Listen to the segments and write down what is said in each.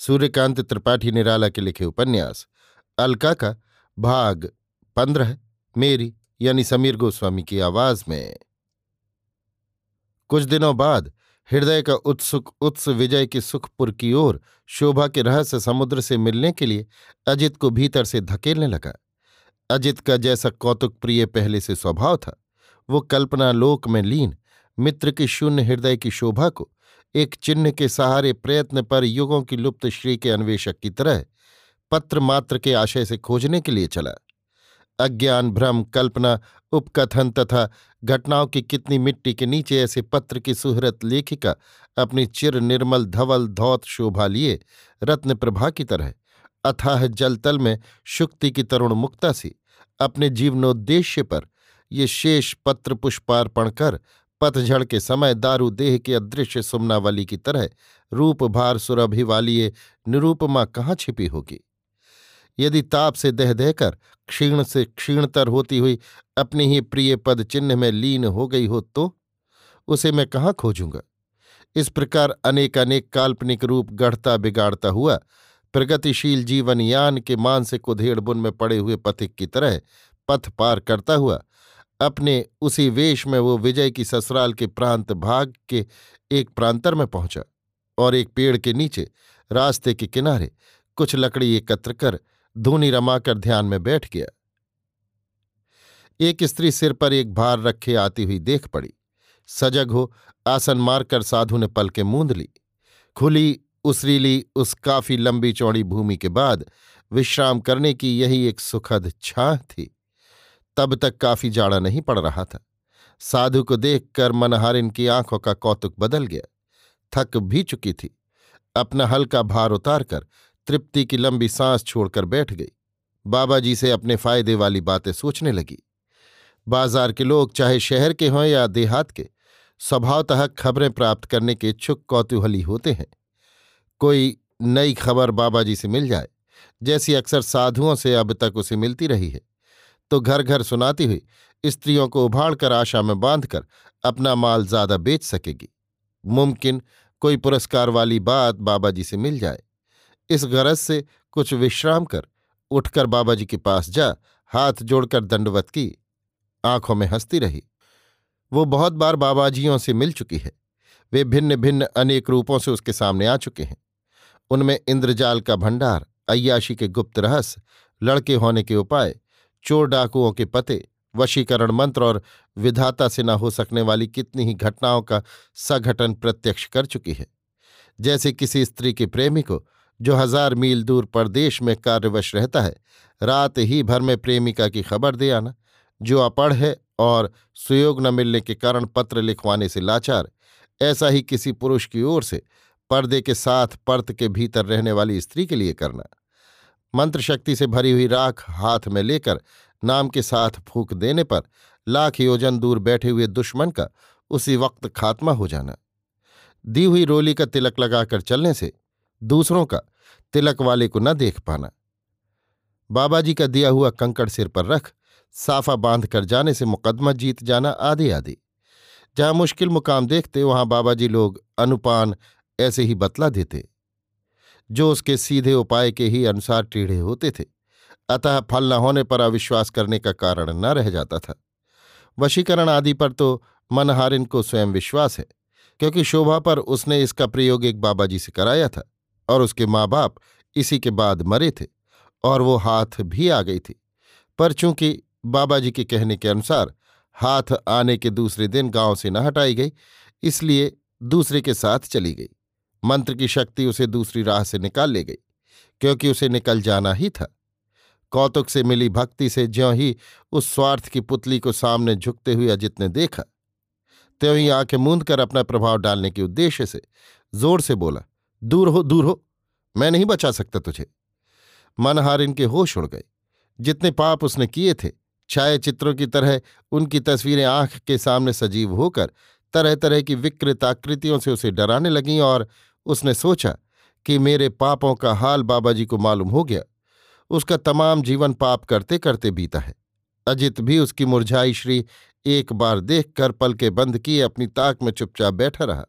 सूर्यकांत त्रिपाठी निराला के लिखे उपन्यास अलका का भाग पंद्रह, मेरी, यानी समीर गोस्वामी की आवाज़ में। कुछ दिनों बाद हृदय का उत्सुक, उत्स विजय के सुखपुर की ओर शोभा के रहस्य समुद्र से मिलने के लिए अजित को भीतर से धकेलने लगा। अजित का जैसा कौतुक प्रिय पहले से स्वभाव था, वो कल्पना लोक में लीन, मित्र की शून्य हृदय की शोभा को एक चिन्ह के सहारे प्रयत्न पर युगों की लुप्त श्री के अन्वेषक की तरह पत्र मात्र के आशय से खोजने के लिए चला। अज्ञान, भ्रम, कल्पना, उपकथन तथा घटनाओं की कितनी मिट्टी के नीचे ऐसे पत्र की सुहरत लेखिका अपनी चिर निर्मल धवल धौत शोभा लिए रत्न प्रभा की तरह, अथाह जलतल में शुक्ति की तरुण मुक्ता सी, अपने जीवनोद्देश्य पर ये शेष पत्र पुष्पार्पण कर पतझड़ के समय दारू देह के अदृश्य सुमनावली की तरह रूप भार सुरभि वाली ये निरूपमा कहाँ छिपी होगी? यदि ताप से दह दहकर क्षीण से क्षीणतर होती हुई अपनी ही प्रिय पद चिन्ह में लीन हो गई हो तो उसे मैं कहाँ खोजूँगा? इस प्रकार अनेक अनेक काल्पनिक रूप गढ़ता बिगाड़ता हुआ प्रगतिशील जीवन यान के मानसिक उधेड़ बुन में पड़े हुए पथिक की तरह पथ पार करता हुआ अपने उसी वेश में वो विजय की ससुराल के प्रांत भाग के एक प्रांतर में पहुँचा और एक पेड़ के नीचे, रास्ते के किनारे, कुछ लकड़ी एकत्र कर धूनी रमाकर ध्यान में बैठ गया। एक स्त्री सिर पर एक भार रखे आती हुई देख पड़ी। सजग हो आसन मारकर साधु ने पल के मूंद ली। खुली उसरीली उस काफ़ी लंबी चौड़ी भूमि के बाद विश्राम करने की यही एक सुखद छाह थी। तब तक काफ़ी जाड़ा नहीं पड़ रहा था। साधु को देखकर मनहारिन की आँखों का कौतुक बदल गया। थक भी चुकी थी। अपना हल्का भार उतारकर तृप्ति की लंबी सांस छोड़कर बैठ गई। बाबा जी से अपने फ़ायदे वाली बातें सोचने लगी। बाज़ार के लोग, चाहे शहर के हों या देहात के, स्वभावतः खबरें प्राप्त करने के इच्छुक कौतूहली होते हैं। कोई नई खबर बाबा जी से मिल जाए, जैसी अक्सर साधुओं से अब तक उसे मिलती रही है। तो घर घर सुनाती हुई स्त्रियों को उभाड़कर आशा में बांधकर अपना माल ज़्यादा बेच सकेगी। मुमकिन कोई पुरस्कार वाली बात बाबा जी से मिल जाए। इस गरज से कुछ विश्राम कर उठकर बाबा जी के पास जा, हाथ जोड़कर दंडवत की आँखों में हंसती रही। वो बहुत बार बाबाजियों से मिल चुकी है। वे भिन्न भिन्न अनेक रूपों से उसके सामने आ चुके हैं। उनमें इंद्रजाल का भंडार, अय्याशी के गुप्त रहस्य, लड़के होने के उपाय चोर डाकुओं के पते, वशीकरण मंत्र और विधाता से न हो सकने वाली कितनी ही घटनाओं का सघटन प्रत्यक्ष कर चुकी है। जैसे किसी स्त्री के प्रेमी को, जो हज़ार मील दूर परदेश में कार्यवश रहता है, रात ही भर में प्रेमिका की खबर दे आना, जो अपढ़ है और सुयोग न मिलने के कारण पत्र लिखवाने से लाचार, ऐसा ही किसी पुरुष की ओर से, पर्दे के साथ पर्त के भीतर रहने वाली स्त्री के लिए करना। मंत्र शक्ति से भरी हुई राख हाथ में लेकर नाम के साथ फूक देने पर लाख योजन दूर बैठे हुए दुश्मन का उसी वक्त खात्मा हो जाना। दी हुई रोली का तिलक लगाकर चलने से दूसरों का तिलक वाले को न देख पाना। बाबा जी का दिया हुआ कंकड़ सिर पर रख साफा बाँध कर जाने से मुकदमा जीत जाना आदि आदि जहाँ मुश्किल मुकाम देखते, वहाँ बाबा जी लोग अनुपान ऐसे ही बतला देते। जो उसके सीधे उपाय के ही अनुसार टेढ़े होते थे। अतः फल न होने पर अविश्वास करने का कारण न रह जाता था। वशीकरण आदि पर तो मनहारिन को स्वयं विश्वास है, क्योंकि शोभा पर उसने इसका प्रयोग एक बाबा जी से कराया था और उसके माँ बाप इसी के बाद मरे थे और वो हाथ भी आ गई थी। पर चूँकि बाबा जी के कहने के अनुसार हाथ आने के दूसरे दिन गाँव से न हटाई गई, इसलिए दूसरे के साथ चली गई। मंत्र की शक्ति उसे दूसरी राह से निकाल ले गई, क्योंकि उसे निकल जाना ही था। कौतुक से मिली भक्ति से ज्यों ही उस स्वार्थ की पुतली को सामने झुकते हुए अजित ने देखा, त्यों ही आँखें मूंद कर अपना प्रभाव डालने के उद्देश्य से ज़ोर से बोला, दूर हो दूर हो, मैं नहीं बचा सकता तुझे। मनहार इनके होश उड़ गए। जितने पाप उसने किए थे छाया चित्रों की तरह उनकी तस्वीरें आँख के सामने सजीव होकर तरह तरह की विकृत आकृतियों से उसे डराने लगीं और उसने सोचा कि मेरे पापों का हाल बाबा जी को मालूम हो गया। उसका तमाम जीवन पाप करते करते बीता है। अजित भी उसकी मुरझाई श्री एक बार देख कर पल के बंद किए अपनी ताक में चुपचाप बैठा रहा।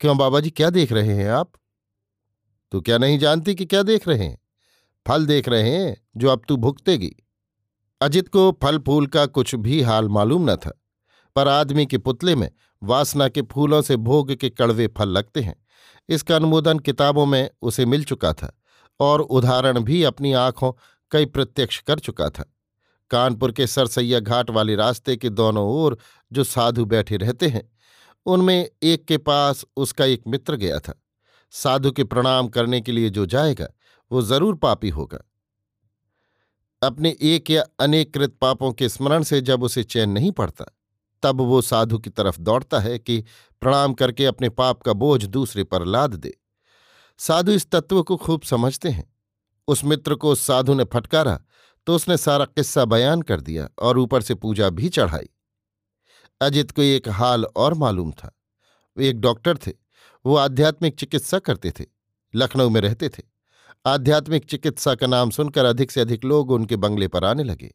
क्यों बाबा जी, क्या देख रहे हैं आप? तू क्या नहीं जानती कि क्या देख रहे हैं? फल देख रहे हैं, जो अब तू भुगतेगी। अजित को फल फूल का कुछ भी हाल मालूम न था, पर आदमी के पुतले में वासना के फूलों से भोग के कड़वे फल लगते हैं। इसका अनुमोदन किताबों में उसे मिल चुका था और उदाहरण भी अपनी आँखों कई प्रत्यक्ष कर चुका था। कानपुर के सरसैया घाट वाले रास्ते के दोनों ओर जो साधु बैठे रहते हैं, उनमें एक के पास उसका एक मित्र गया था। साधु के प्रणाम करने के लिए जो जाएगा, वो ज़रूर पापी होगा। अपने एक या अनेकृत पापों के स्मरण से जब उसे चैन नहीं पड़ता तब वो साधु की तरफ़ दौड़ता है कि प्रणाम करके अपने पाप का बोझ दूसरे पर लाद दे। साधु इस तत्व को खूब समझते हैं। उस मित्र को उस साधु ने फटकारा तो उसने सारा किस्सा बयान कर दिया और ऊपर से पूजा भी चढ़ाई। अजित को एक हाल और मालूम था। वे एक डॉक्टर थे। वो आध्यात्मिक चिकित्सा करते थे। लखनऊ में रहते थे। आध्यात्मिक चिकित्सा का नाम सुनकर अधिक से अधिक लोग उनके बंगले पर आने लगे।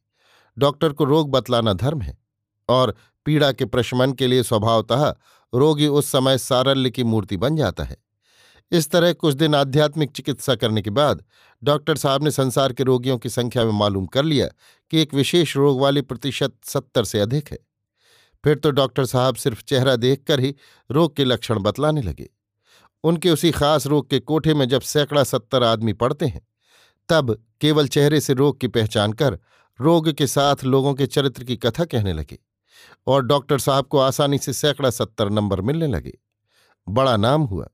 डॉक्टर को रोग बतलाना धर्म है और पीड़ा के प्रशमन के लिए स्वभावतः रोगी उस समय सारल्य की मूर्ति बन जाता है। इस तरह कुछ दिन आध्यात्मिक चिकित्सा करने के बाद डॉक्टर साहब ने संसार के रोगियों की संख्या में मालूम कर लिया कि एक विशेष रोग वाली प्रतिशत सत्तर से अधिक है। फिर तो डॉक्टर साहब सिर्फ़ चेहरा देखकर ही रोग के लक्षण बतलाने लगे। उनके उसी खास रोग के कोठे में जब सैकड़ा सत्तर आदमी पड़ते हैं, तब केवल चेहरे से रोग की पहचान कर रोग के साथ लोगों के चरित्र की कथा कहने लगे। और डॉक्टर साहब को आसानी से सैकड़ा सत्तर नंबर मिलने लगे। बड़ा नाम हुआ,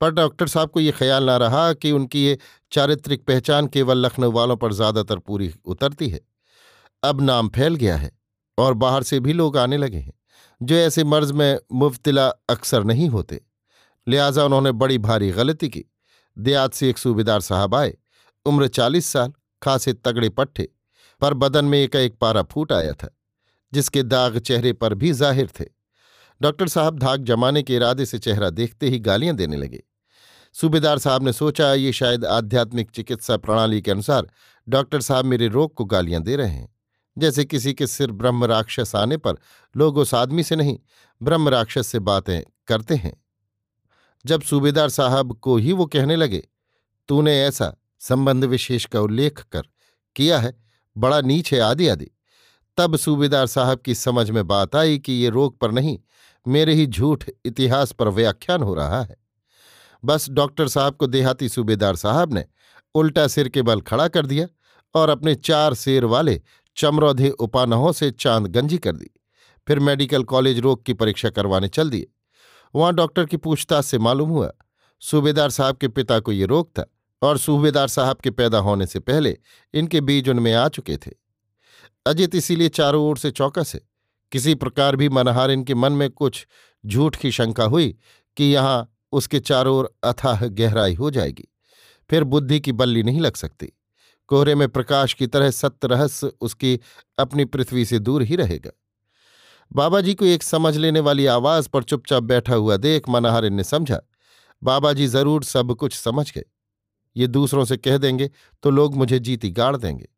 पर डॉक्टर साहब को ये ख्याल ना रहा कि उनकी ये चारित्रिक पहचान केवल लखनऊ वालों पर ज़्यादातर पूरी उतरती है। अब नाम फैल गया है और बाहर से भी लोग आने लगे हैं, जो ऐसे मर्ज में मुफ्तिला अक्सर नहीं होते। लिहाजा उन्होंने बड़ी भारी गलती की। देहात से एक सूबेदार साहब आए, उम्र चालीस साल, खासे तगड़े पट्टे पर बदन में एक एक पारा फूट आया था। जिसके दाग चेहरे पर भी ज़ाहिर थे। डॉक्टर साहब धाग जमाने के इरादे से चेहरा देखते ही गालियाँ देने लगे। सूबेदार साहब ने सोचा, ये शायद आध्यात्मिक चिकित्सा प्रणाली के अनुसार डॉक्टर साहब मेरे रोग को गालियाँ दे रहे हैं। जैसे किसी के सिर ब्रह्म राक्षस आने पर लोग उस आदमी से नहीं, ब्रह्म राक्षस से बातें करते हैं। जब सूबेदार साहब को ही वो कहने लगे, तूने ऐसा संबंध विशेष का उल्लेख कर किया है, बड़ा नीच है आदि आदि तब सूबेदार साहब की समझ में बात आई कि ये रोग पर नहीं, मेरे ही झूठ इतिहास पर व्याख्यान हो रहा है। बस डॉक्टर साहब को देहाती सूबेदार साहब ने उल्टा सिर के बल खड़ा कर दिया और अपने चार शेर वाले चमरौधे उपानहों से चाँद गंजी कर दी। फिर मेडिकल कॉलेज रोग की परीक्षा करवाने चल दिए। वहाँ डॉक्टर की पूछताछ से मालूम हुआ, सूबेदार साहब के पिता को ये रोग था और सूबेदार साहब के पैदा होने से पहले इनके बीज उनमें आ चुके थे। अजित इसीलिए चारों ओर से चौकस है। किसी प्रकार भी मनहार इनके मन में कुछ झूठ की शंका हुई कि यहाँ उसके चारों ओर अथाह गहराई हो जाएगी। फिर बुद्धि की बल्ली नहीं लग सकती। कोहरे में प्रकाश की तरह सत्य रहस्य उसकी अपनी पृथ्वी से दूर ही रहेगा। बाबा जी को एक समझ लेने वाली आवाज़ पर चुपचाप बैठा हुआ देख मनहारिन ने समझा बाबा जी ज़रूर सब कुछ समझ गए। ये दूसरों से कह देंगे तो लोग मुझे जीती गाड़ देंगे।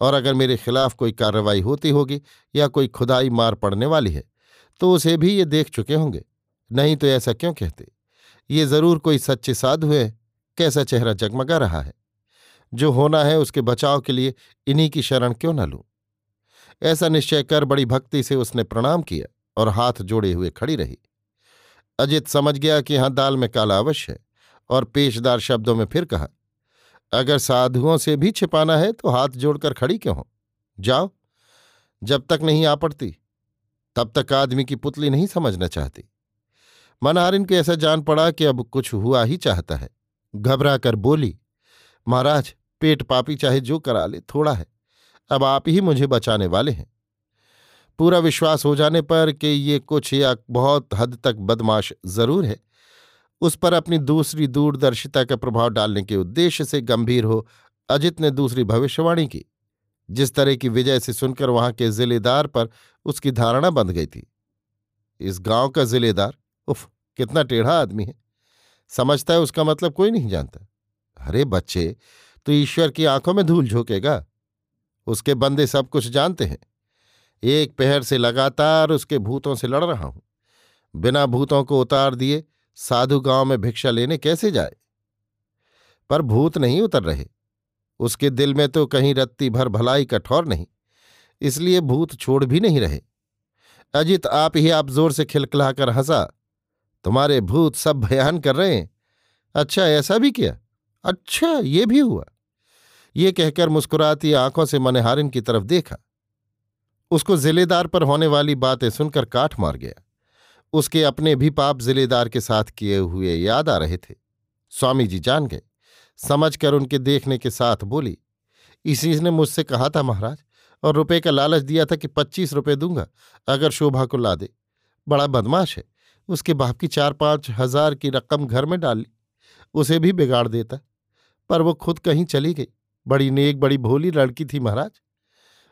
और अगर मेरे खिलाफ कोई कार्रवाई होती होगी या कोई खुदाई मार पड़ने वाली है तो उसे भी ये देख चुके होंगे। नहीं तो ऐसा क्यों कहते? ये ज़रूर कोई सच्चे साधु है, कैसा चेहरा जगमगा रहा है? जो होना है उसके बचाव के लिए इन्हीं की शरण क्यों न लूँ? ऐसा निश्चय कर बड़ी भक्ति से उसने प्रणाम किया और हाथ जोड़े हुए खड़ी रही। अजित समझ गया कि यहाँ दाल में काला अवश्य है और पेशदार शब्दों में फिर कहा अगर साधुओं से भी छिपाना है तो हाथ जोड़कर खड़ी क्यों हो? जाओ। जब तक नहीं आ पड़ती, तब तक आदमी की पुतली नहीं समझना चाहती। मनहारिन को ऐसा जान पड़ा कि अब कुछ हुआ ही चाहता है। घबरा कर बोली, महाराज, पेट पापी चाहे जो करा ले, थोड़ा है। अब आप ही मुझे बचाने वाले हैं। पूरा विश्वास हो जाने पर कि ये कुछ या बहुत हद तक बदमाश ज़रूर है। उस पर अपनी दूसरी दूरदर्शिता का प्रभाव डालने के उद्देश्य से गंभीर हो अजित ने दूसरी भविष्यवाणी की, जिस तरह की विजय से सुनकर वहाँ के जिलेदार पर उसकी धारणा बंध गई थी। इस गाँव का जिलेदार? उफ, कितना टेढ़ा आदमी है। समझता है उसका मतलब कोई नहीं जानता। अरे बच्चे तो ईश्वर की आँखों में धूल झोंकेगा। उसके बंदे सब कुछ जानते हैं। एक पहर से लगातार उसके भूतों से लड़ रहा हूँ। बिना भूतों को उतार दिए साधु गाँव में भिक्षा लेने कैसे जाए? पर भूत नहीं उतर रहे। उसके दिल में तो कहीं रत्ती भर भलाई कठोर नहीं, इसलिए भूत छोड़ भी नहीं रहे। अजित, आप ही आप ज़ोर से खिलखिलाकर हंसा, तुम्हारे भूत सब बयान कर रहे हैं। अच्छा ऐसा भी किया? अच्छा ये भी हुआ। ये कहकर मुस्कुराती आँखों से मनहारिन की तरफ़ देखा। उसको जिलेदार पर होने वाली बातें सुनकर काठ मार गया। उसके अपने भी पाप जिलेदार के साथ किए हुए याद आ रहे थे। स्वामी जी जान गए। समझकर उनके देखने के साथ बोली, इसी ने मुझसे कहा था महाराज, और रुपए का लालच दिया था कि पच्चीस रुपए दूँगा, अगर शोभा को ला दे। बड़ा बदमाश है। उसके बाप की चार पाँच हज़ार की रकम घर में डाल ली। उसे भी बिगाड़ देता। पर वो खुद कहीं चली गई। बड़ी नेक, बड़ी भोली लड़की थी महाराज।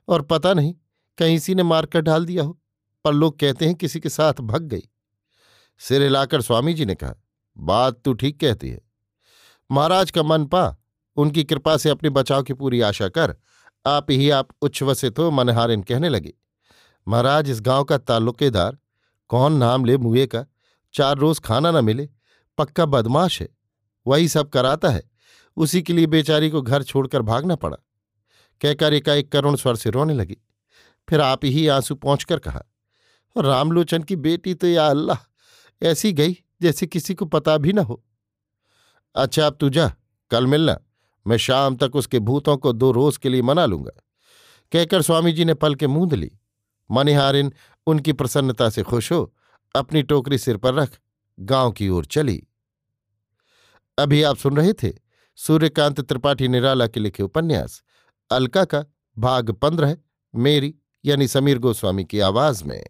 और पता नहीं, कहीं इसी ने मारकर डाल दिया हो। पर लोग कहते हैं किसी के साथ भग गई। सिर हिलाकर स्वामी जी ने कहा, बात तू ठीक कहती है। महाराज का मन पा, उनकी कृपा से अपने बचाव की पूरी आशा कर, आप ही आप उच्छ्वसित हो, मनहारिन कहने लगे। महाराज, इस गाँव का ताल्लुकेदार कौन नाम ले मुए का? चार रोज खाना न मिले, पक्का बदमाश है। वही सब कराता है। उसी के लिए बेचारी को घर छोड़कर भागना पड़ा। कहकर एकाएक करुण स्वर से रोने लगी। फिर आप ही आँसू पहुंचकर कहा, रामलोचन की बेटी तो या अल्लाह ऐसी गई जैसे किसी को पता भी न हो। अच्छा अब तू जा, कल मिलना। मैं शाम तक उसके भूतों को दो रोज के लिए मना लूँगा। कहकर स्वामी जी ने पल के मूंद ली। मनिहारिन, उनकी प्रसन्नता से खुश हो, अपनी टोकरी सिर पर रख, गाँव की ओर चली। अभी आप सुन रहे थे सूर्यकांत त्रिपाठी निराला के लिखे उपन्यास, अलका का भाग पंद्रह, मेरी, यानी समीर गोस्वामी की आवाज़ में।